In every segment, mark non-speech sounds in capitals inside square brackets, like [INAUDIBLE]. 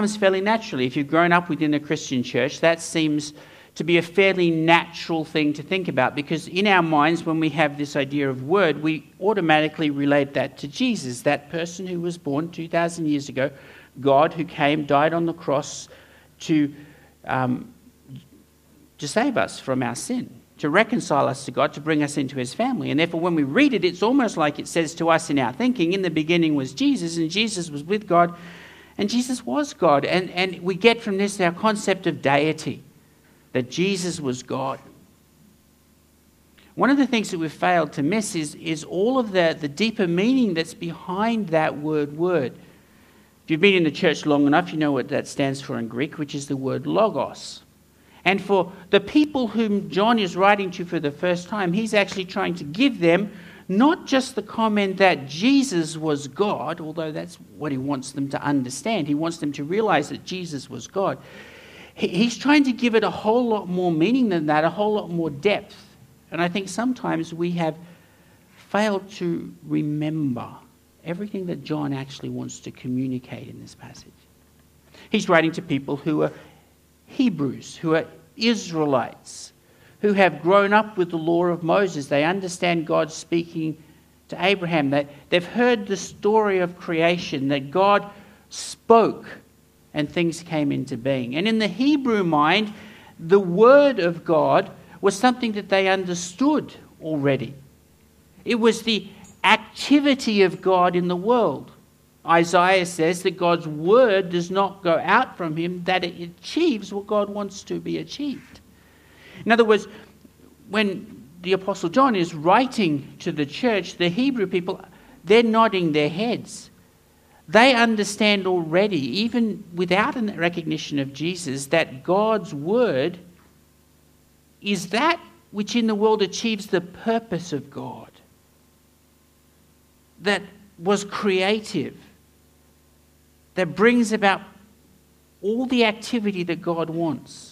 comes fairly naturally. If you've grown up within a Christian church, that seems to be a fairly natural thing to think about because in our minds, when we have this idea of word, we automatically relate that to Jesus, that person who was born 2,000 years ago, God who came, died on the cross to, um, to save us from our sin, to reconcile us to God, to bring us into his family. And therefore, when we read it, it's almost like it says to us in our thinking, in the beginning was Jesus, and Jesus was with God, and Jesus was God. And, and we get from this our concept of deity that Jesus was God. One of the things that we've failed to miss is, is all of the, the deeper meaning that's behind that word word. If you've been in the church long enough, you know what that stands for in Greek, which is the word logos. And for the people whom John is writing to for the first time, he's actually trying to give them not just the comment that Jesus was God, although that's what he wants them to understand. He wants them to realize that Jesus was God he's trying to give it a whole lot more meaning than that, a whole lot more depth. And I think sometimes we have failed to remember everything that John actually wants to communicate in this passage. He's writing to people who are Hebrews, who are Israelites, who have grown up with the law of Moses. They understand God speaking to Abraham. That they've heard the story of creation, that God spoke and things came into being. And in the Hebrew mind, the Word of God was something that they understood already. It was the activity of God in the world. Isaiah says that God's word does not go out from him, that it achieves what God wants to be achieved. In other words, when the Apostle John is writing to the church, the Hebrew people, they're nodding their heads. They understand already, even without a recognition of Jesus, that God's word is that which in the world achieves the purpose of God, that was creative, that brings about all the activity that God wants.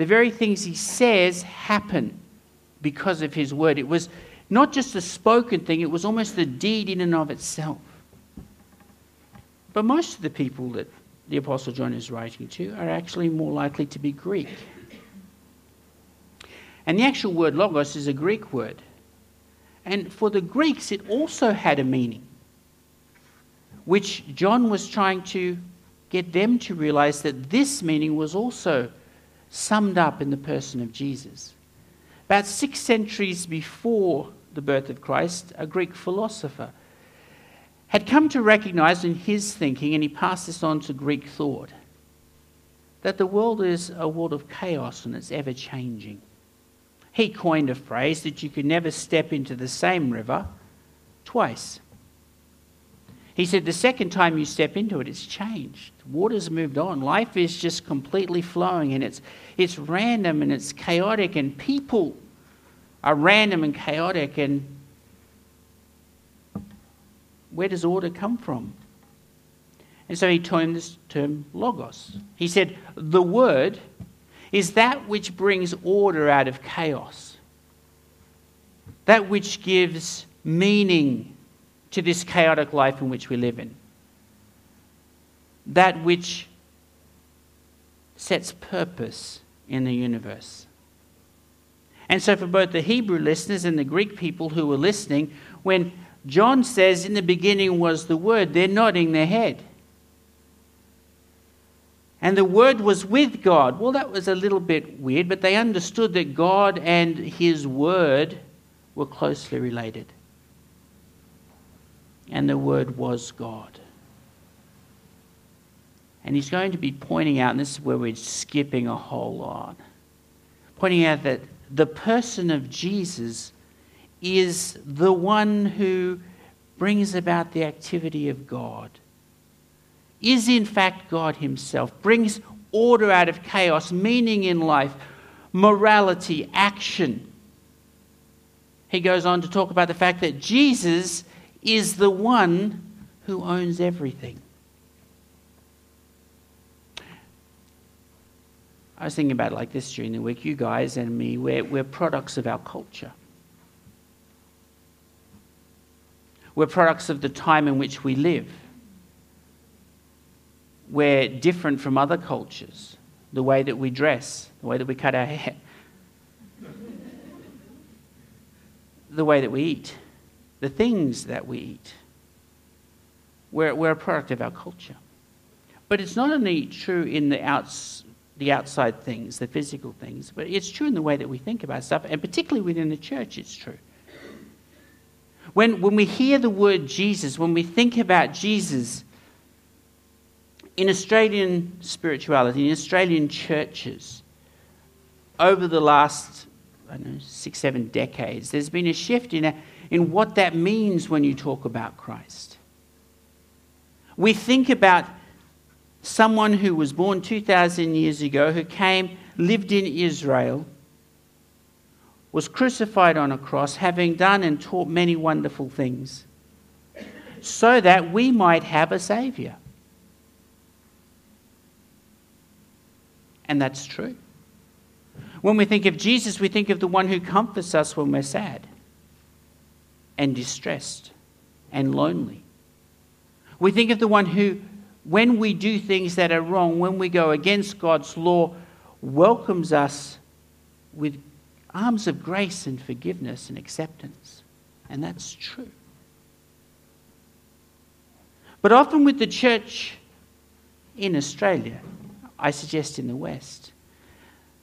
The very things He says happen because of His word. It was not just a spoken thing, it was almost the deed in and of itself. But most of the people that the Apostle John is writing to are actually more likely to be Greek. And the actual word logos is a Greek word. And for the Greeks, it also had a meaning, which John was trying to get them to realize that this meaning was also summed up in the person of Jesus. About six centuries before the birth of Christ, a Greek philosopher had come to recognize in his thinking, and he passed this on to Greek thought, that the world is a world of chaos and it's ever changing. He coined a phrase that you could never step into the same river twice. He said the second time you step into it, it's changed. Water's moved on. Life is just completely flowing and it's, it's random and it's chaotic, and people are random and chaotic, and where does order come from? And so he termed this term logos. He said, the word is that which brings order out of chaos, that which gives meaning to this chaotic life in which we live in, that which sets purpose in the universe. And so, for both the Hebrew listeners and the Greek people who were listening, when John says, In the beginning was the Word. They're nodding their head. And the Word was with God. Well, that was a little bit weird, but they understood that God and His Word were closely related. And the Word was God. And he's going to be pointing out, and this is where we're skipping a whole lot, pointing out that the person of Jesus is the one who brings about the activity of God, is in fact God Himself, brings order out of chaos, meaning in life, morality, action. He goes on to talk about the fact that Jesus is the one who owns everything. I was thinking about it like this during the week. You guys and me, we're, we're products of our culture. We're products of the time in which we live. we're different from other cultures. The way that we dress, the way that we cut our hair, [LAUGHS] the way that we eat, the things that we eat. We're, we're a product of our culture. But it's not only true in the, outs, the outside things, the physical things, but it's true in the way that we think about stuff, and particularly within the church, it's true. When, when we hear the word Jesus, when we think about Jesus, in Australian spirituality, in Australian churches, over the last I don't know, six, seven decades, there's been a shift in, a, in what that means when you talk about Christ. We think about someone who was born 2,000 years ago, who came, lived in Israel, was crucified on a cross, having done and taught many wonderful things, so that we might have a Saviour. And that's true. When we think of Jesus, we think of the one who comforts us when we're sad and distressed and lonely. We think of the one who, when we do things that are wrong, when we go against God's law, welcomes us with arms of grace and forgiveness and acceptance. And that's true. But often with the church in Australia, I suggest in the West,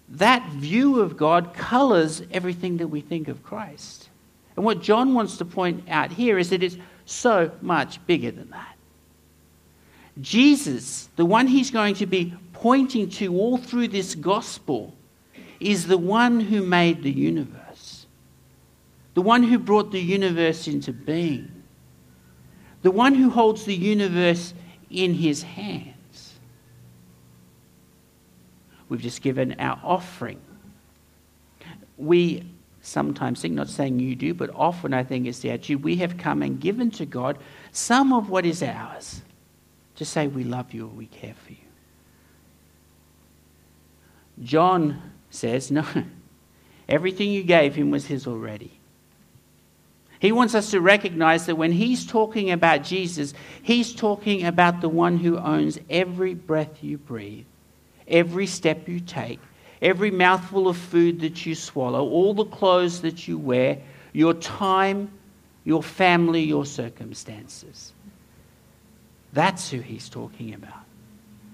that view of God colours everything that we think of Christ. And what John wants to point out here is that it's so much bigger than that. Jesus, the one he's going to be pointing to all through this gospel, is the one who made the universe, the one who brought the universe into being, the one who holds the universe in his hands. We've just given our offering. We sometimes think, not saying you do, but often I think it's the attitude, we have come and given to God some of what is ours to say we love you or we care for you. John says, No, [LAUGHS] everything you gave him was his already. He wants us to recognize that when he's talking about Jesus, he's talking about the one who owns every breath you breathe, every step you take, every mouthful of food that you swallow, all the clothes that you wear, your time, your family, your circumstances. That's who he's talking about.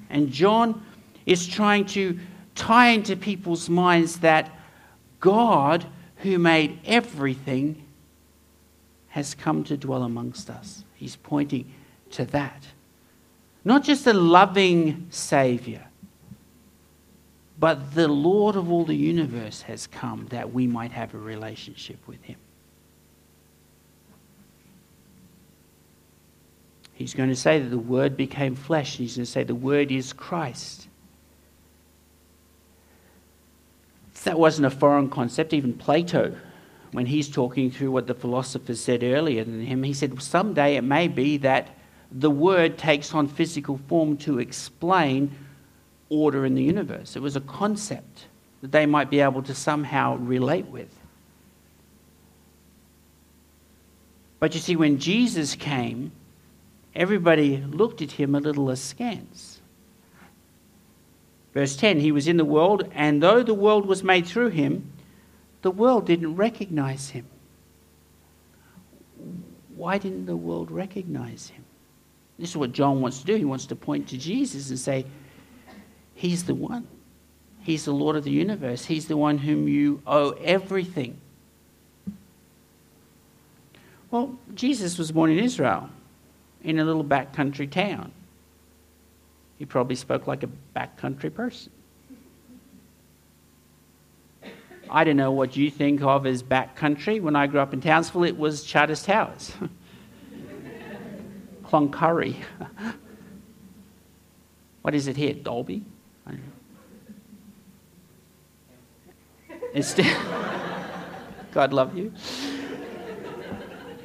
And John is trying to tie into people's minds that God, who made everything, has come to dwell amongst us. He's pointing to that. Not just a loving Savior, but the Lord of all the universe has come that we might have a relationship with Him. He's going to say that the Word became flesh, he's going to say the Word is Christ. That wasn't a foreign concept. Even Plato, when he's talking through what the philosophers said earlier than him, he said, Someday it may be that the Word takes on physical form to explain order in the universe. It was a concept that they might be able to somehow relate with. But you see, when Jesus came, everybody looked at him a little askance. Verse 10 He was in the world, and though the world was made through him, the world didn't recognize him. Why didn't the world recognize him? This is what John wants to do. He wants to point to Jesus and say, He's the one. He's the Lord of the universe. He's the one whom you owe everything. Well, Jesus was born in Israel in a little backcountry town. He probably spoke like a backcountry person. I don't know what you think of as backcountry. When I grew up in Townsville, it was Charters Towers, [LAUGHS] Cloncurry. [LAUGHS] what is it here? Dalby? Still, God love you.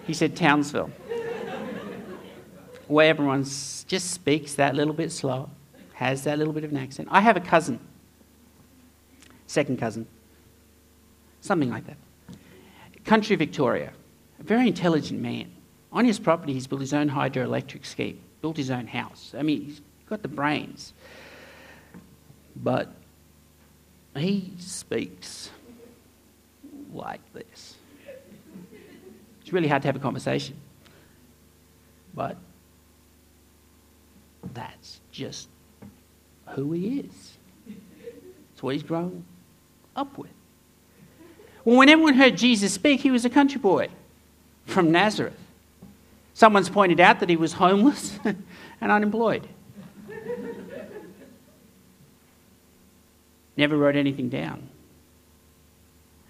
He said Townsville where everyone just speaks that little bit slower, has that little bit of an accent. I have a cousin, second cousin, something like that. Country Victoria, a very intelligent man. On his property, he's built his own hydroelectric scheme, built his own house. I mean, he's got the brains. But he speaks like this. It's really hard to have a conversation. But that's just who he is. It's what he's grown up with. Well, when everyone heard Jesus speak, he was a country boy from Nazareth. Someone's pointed out that he was homeless [LAUGHS] and unemployed. Never wrote anything down.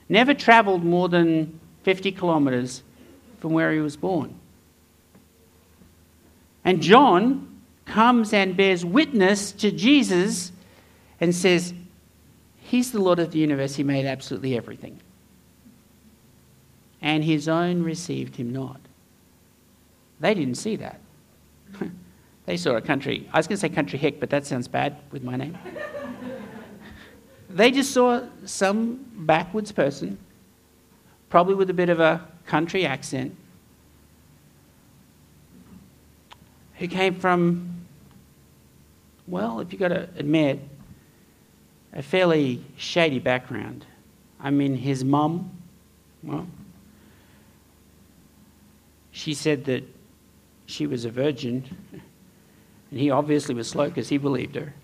Never traveled more than 50 kilometers from where he was born. And John comes and bears witness to Jesus and says, He's the Lord of the universe. He made absolutely everything. And his own received him not. They didn't see that. [LAUGHS] they saw a country, I was going to say country hick, but that sounds bad with my name. [LAUGHS] they just saw some backwoods person, probably with a bit of a country accent, who came from, well, if you've got to admit, a fairly shady background. I mean, his mum, well, she said that she was a virgin, and he obviously was slow because he believed her.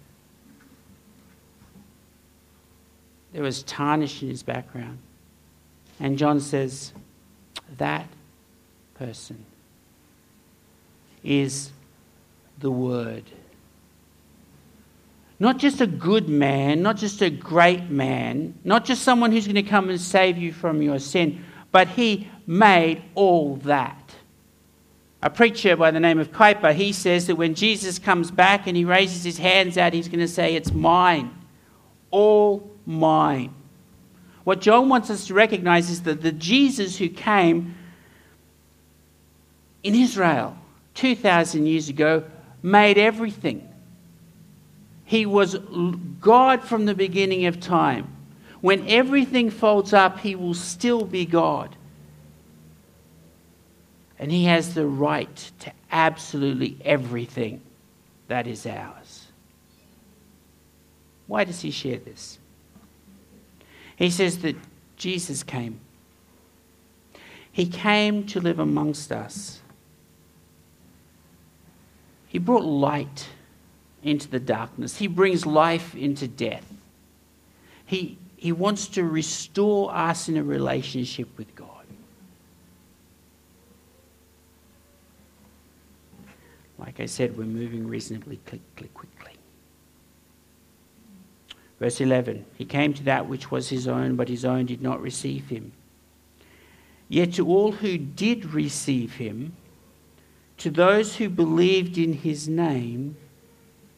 There was tarnish in his background. And John says, that person is the Word. Not just a good man, not just a great man, not just someone who's going to come and save you from your sin, but He made all that. A preacher by the name of Kuyper, he says that when Jesus comes back and he raises his hands out, he's going to say, It's mine, all mine. What John wants us to recognize is that the Jesus who came in Israel 2,000 years ago made everything. He was God from the beginning of time. When everything folds up, He will still be God. And He has the right to absolutely everything that is ours. Why does He share this? He says that Jesus came. He came to live amongst us. He brought light into the darkness. He brings life into death. He, he wants to restore us in a relationship with God. Like I said, we're moving reasonably quickly. Verse 11 He came to that which was his own, but his own did not receive him. Yet to all who did receive him, to those who believed in his name,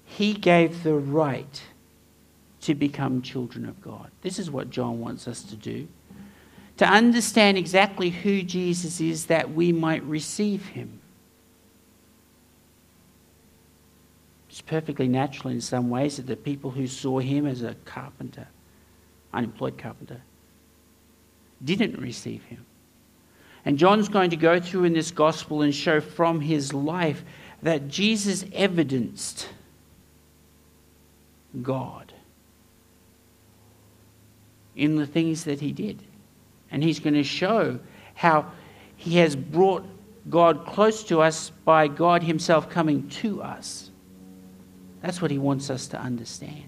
he gave the right to become children of God. This is what John wants us to do. To understand exactly who Jesus is, that we might receive him. It's perfectly natural in some ways that the people who saw him as a carpenter, unemployed carpenter, didn't receive him. And John's going to go through in this gospel and show from his life that Jesus evidenced God in the things that he did. And he's going to show how he has brought God close to us by God himself coming to us. That's what he wants us to understand.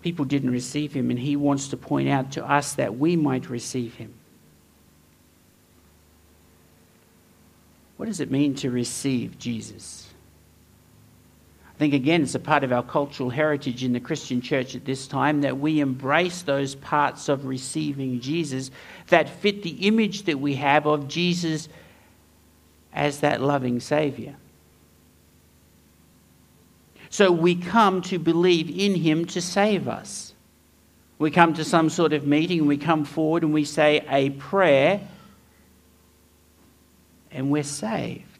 People didn't receive him, and he wants to point out to us that we might receive him. What does it mean to receive Jesus? Think, again, it's a part of our cultural heritage in the Christian church at this time that we embrace those parts of receiving Jesus that fit the image that we have of Jesus as that loving Savior. So we come to believe in Him to save us. We come to some sort of meeting, we come forward and we say a prayer and we're saved.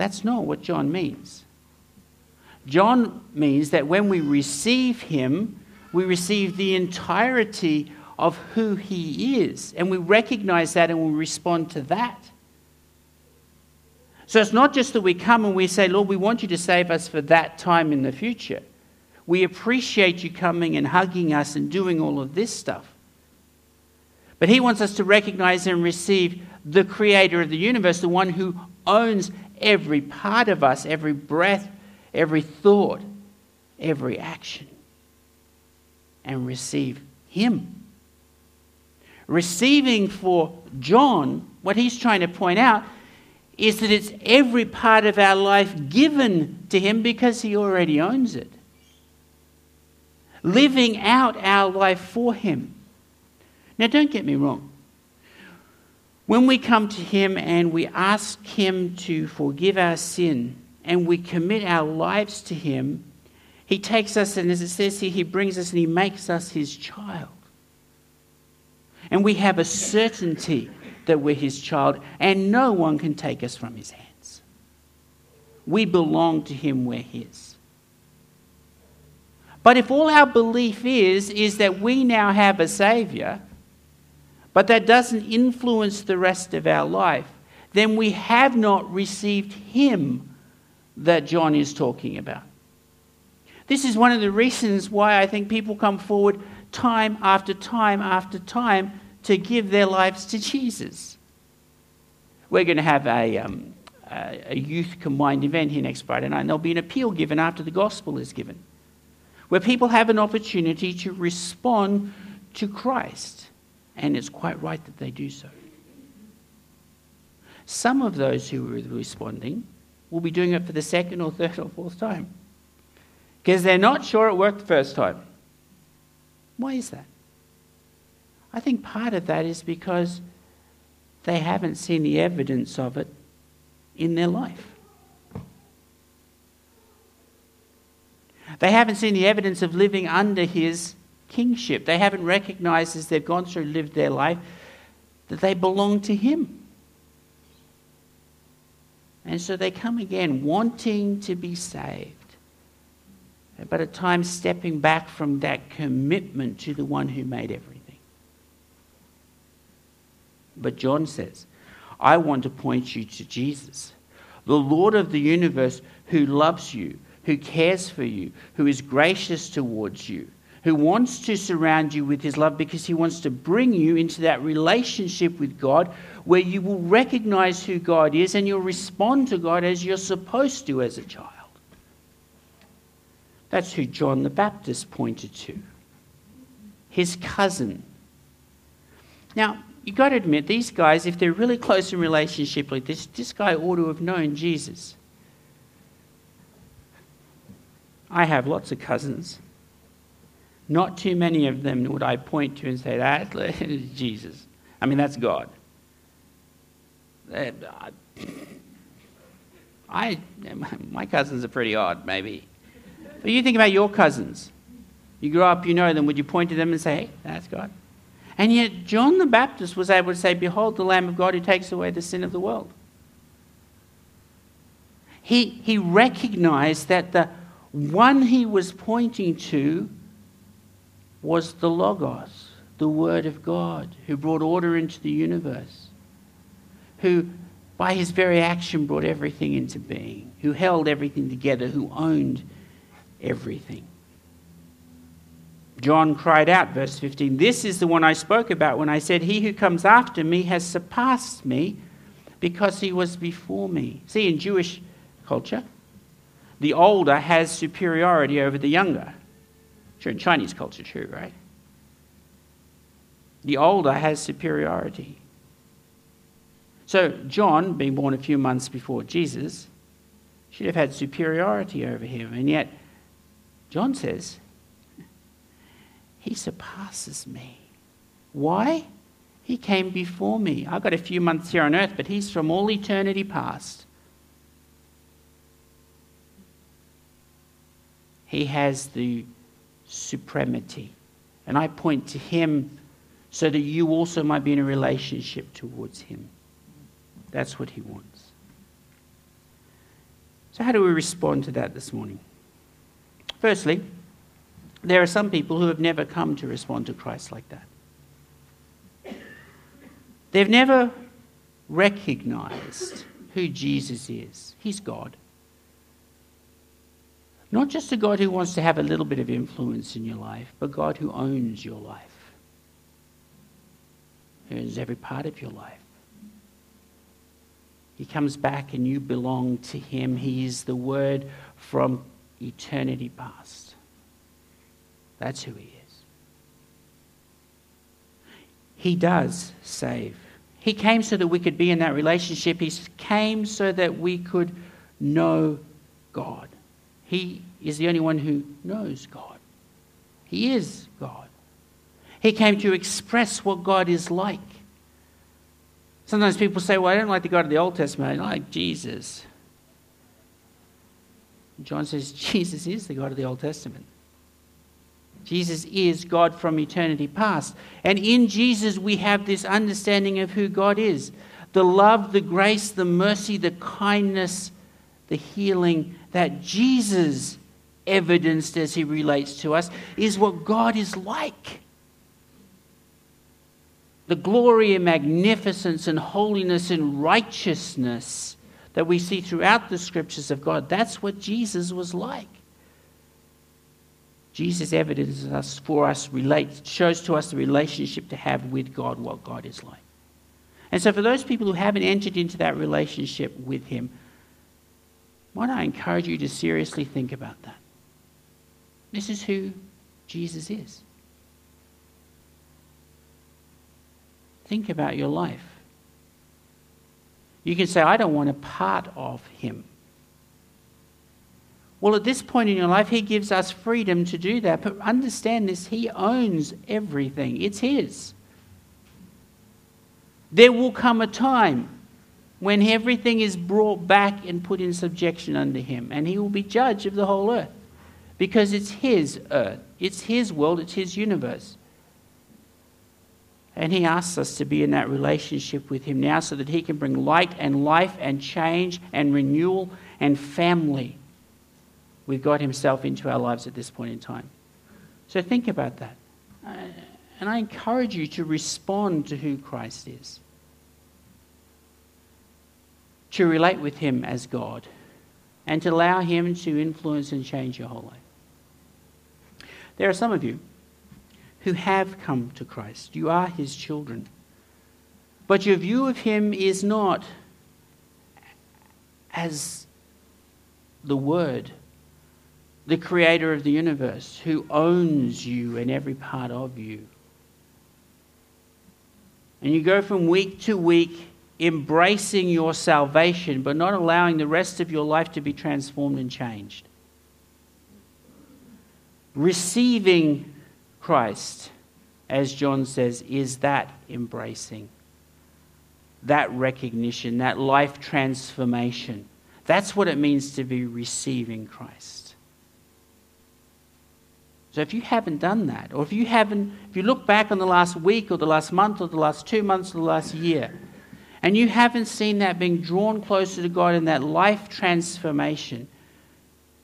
That's not what John means. John means that when we receive him, we receive the entirety of who He is. And we recognize that and we respond to that. So it's not just that we come and we say, Lord, we want you to save us for that time in the future. We appreciate you coming and hugging us and doing all of this stuff. But He wants us to recognize and receive the Creator of the universe, the one who owns every part of us, every breath, every thought, every action, and receive Him. Receiving for John, what he's trying to point out is that it's every part of our life given to Him because He already owns it. Living out our life for Him. Now, don't get me wrong. When we come to Him and we ask Him to forgive our sin and we commit our lives to Him, He takes us, and as it says here, He brings us and He makes us His child. And we have a certainty that we're His child, and no one can take us from His hands. We belong to Him, we're His. But if all our belief is, is that we now have a Saviour, but that doesn't influence the rest of our life, then we have not received Him that John is talking about. This is one of the reasons why I think people come forward time after time after time to give their lives to Jesus. We're going to have a, um, a youth combined event here next Friday night, and there'll be an appeal given after the gospel is given, where people have an opportunity to respond to Christ, and it's quite right that they do so. Some of those who are responding will be doing it for the second or third or fourth time because they're not sure it worked the first time. Why is that? I think part of that is because they haven't seen the evidence of it in their life. They haven't seen the evidence of living under his kingship. They haven't recognized as they've gone through lived their life that they belong to him. And so they come again wanting to be saved, but at times stepping back from that commitment to the one who made everything. But John says, I want to point you to Jesus, the Lord of the universe who loves you, who cares for you, who is gracious towards you, who wants to surround you with his love because he wants to bring you into that relationship with God where you will recognize who God is and you'll respond to God as you're supposed to as a child. That's who John the Baptist pointed to. His cousin. Now, you've got to admit, these guys, if they're really close in relationship like this, this guy ought to have known Jesus. I have lots of cousins. Not too many of them would I point to and say, that [LAUGHS] is Jesus. I mean, that's God. Uh, I, my cousins are pretty odd, maybe. But you think about your cousins. You grow up, you know them. Would you point to them and say, hey, that's God? And yet, John the Baptist was able to say, Behold, the Lamb of God who takes away the sin of the world. He, he recognized that the one he was pointing to was the Logos, the Word of God, who brought order into the universe, who, by his very action, brought everything into being, who held everything together, who owned everything. John cried out, verse 15, This is the one I spoke about when I said, He who comes after me has surpassed me because he was before me. See, in Jewish culture, the older has superiority over the younger. Sure, in Chinese culture, too, right? The older has superiority. So, John, being born a few months before Jesus, should have had superiority over him. And yet, John says, he surpasses me. Why? He came before me. I've got a few months here on earth, but he's from all eternity past. He has the supremacy. And I point to him so that you also might be in a relationship towards him. That's what he wants. So, how do we respond to that this morning? Firstly, there are some people who have never come to respond to Christ like that. They've never recognized who Jesus is. He's God. Not just a God who wants to have a little bit of influence in your life, but God who owns your life, who owns every part of your life. He comes back and you belong to Him. He is the Word from eternity past. That's who He is. He does save. He came so that we could be in that relationship. He came so that we could know God. He is the only one who knows God. He is God. He came to express what God is like. Sometimes people say, Well, I don't like the God of the Old Testament, I like Jesus. John says, [LAUGHS] Jesus is the God of the Old Testament. Jesus is God from eternity past. And in Jesus, we have this understanding of who God is the love, the grace, the mercy, the kindness, the healing that Jesus evidenced as he relates to us is what God is like. The glory and magnificence and holiness and righteousness that we see throughout the scriptures of God, that's what Jesus was like. Jesus evidences us for us, relates, shows to us the relationship to have with God, what God is like. And so, for those people who haven't entered into that relationship with Him, might I encourage you to seriously think about that? This is who Jesus is. Think about your life. You can say, I don't want a part of him. Well, at this point in your life, he gives us freedom to do that. But understand this he owns everything, it's his. There will come a time when everything is brought back and put in subjection under him, and he will be judge of the whole earth because it's his earth, it's his world, it's his universe. And he asks us to be in that relationship with him now so that he can bring light and life and change and renewal and family with God himself into our lives at this point in time. So think about that. Uh, and I encourage you to respond to who Christ is to relate with Him as God and to allow Him to influence and change your whole life. There are some of you who have come to Christ. You are His children. But your view of Him is not as the Word, the Creator of the universe, who owns you and every part of you. And you go from week to week embracing your salvation, but not allowing the rest of your life to be transformed and changed. Receiving Christ, as John says, is that embracing, that recognition, that life transformation. That's what it means to be receiving Christ. So if you haven't done that, or if you haven't, if you look back on the last week or the last month or the last two months or the last year, and you haven't seen that being drawn closer to God in that life transformation,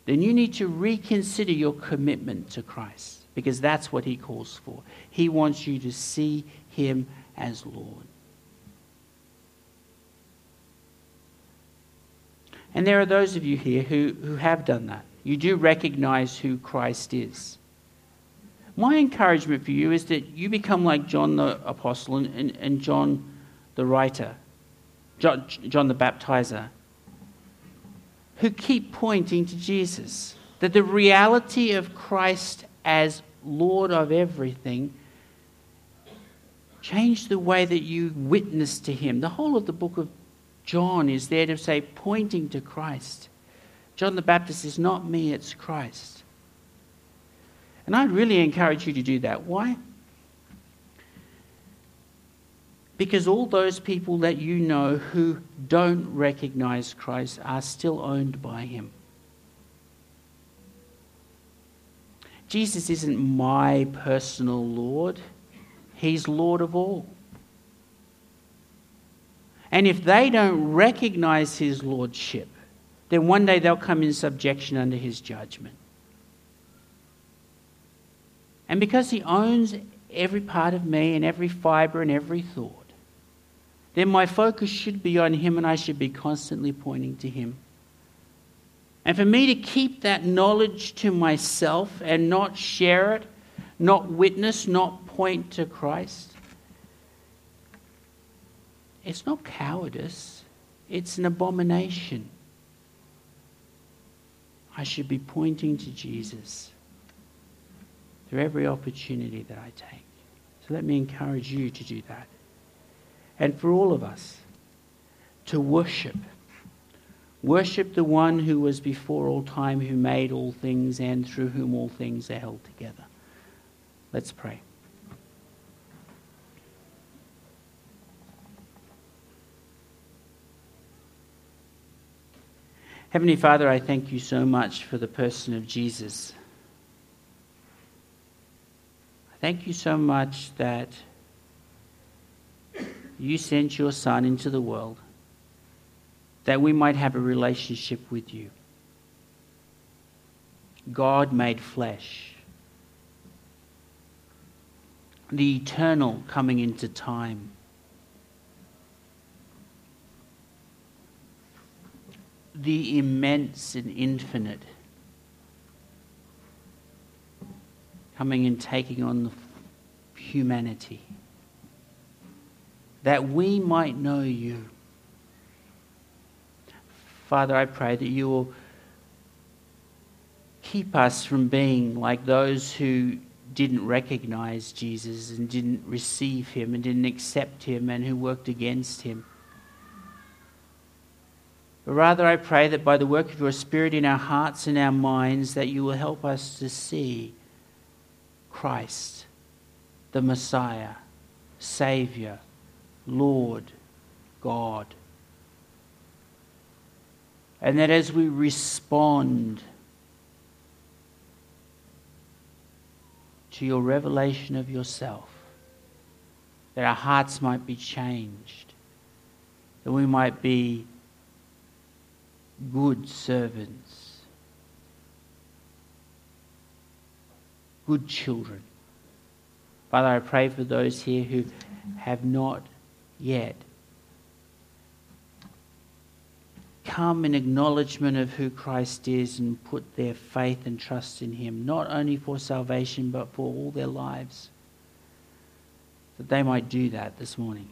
then you need to reconsider your commitment to Christ because that's what He calls for. He wants you to see Him as Lord. And there are those of you here who, who have done that. You do recognize who Christ is. My encouragement for you is that you become like John the Apostle and, and, and John the writer John, John the Baptizer, who keep pointing to Jesus. That the reality of Christ as Lord of everything changed the way that you witness to Him. The whole of the book of John is there to say, pointing to Christ. John the Baptist is not me, it's Christ. And I'd really encourage you to do that. Why? Because all those people that you know who don't recognize Christ are still owned by Him. Jesus isn't my personal Lord, He's Lord of all. And if they don't recognize His Lordship, then one day they'll come in subjection under His judgment. And because He owns every part of me and every fiber and every thought, then my focus should be on Him and I should be constantly pointing to Him. And for me to keep that knowledge to myself and not share it, not witness, not point to Christ, it's not cowardice, it's an abomination. I should be pointing to Jesus through every opportunity that I take. So let me encourage you to do that. And for all of us, to worship. Worship the one who was before all time, who made all things, and through whom all things are held together. Let's pray. Heavenly Father, I thank you so much for the person of Jesus. I thank you so much that you sent your Son into the world that we might have a relationship with you. God made flesh. The eternal coming into time. The immense and infinite coming and taking on the humanity that we might know you. Father, I pray that you will keep us from being like those who didn't recognize Jesus and didn't receive him and didn't accept him and who worked against him. But rather, I pray that by the work of your Spirit in our hearts and our minds, that you will help us to see Christ, the Messiah, Savior, Lord God. And that as we respond to your revelation of yourself, that our hearts might be changed, that we might be good servants, good children. Father, I pray for those here who have not yet. Come in acknowledgement of who Christ is and put their faith and trust in Him, not only for salvation, but for all their lives. That they might do that this morning.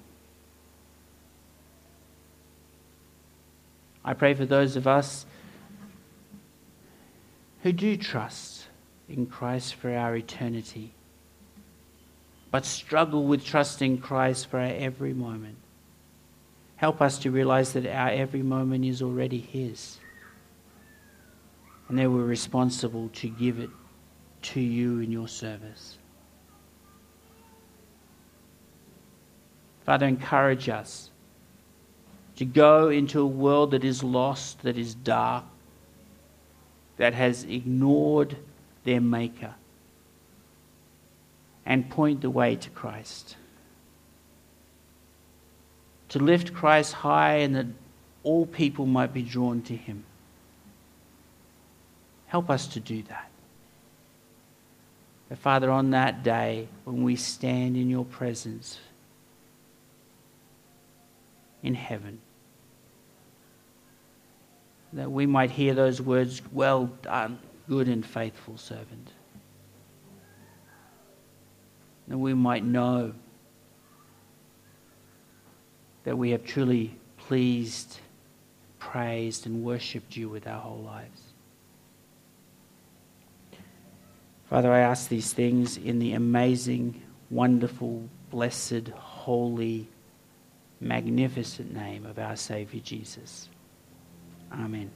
I pray for those of us who do trust in Christ for our eternity but struggle with trusting Christ for our every moment. Help us to realize that our every moment is already His. And that we're responsible to give it to you in your service. Father, encourage us to go into a world that is lost, that is dark, that has ignored their Maker and point the way to Christ. To lift Christ high and that all people might be drawn to him. Help us to do that. But Father, on that day when we stand in your presence in heaven, that we might hear those words, Well done, good and faithful servant that we might know that we have truly pleased, praised, and worshipped you with our whole lives. Father, I ask these things in the amazing, wonderful, blessed, holy, magnificent name of our Savior Jesus. Amen.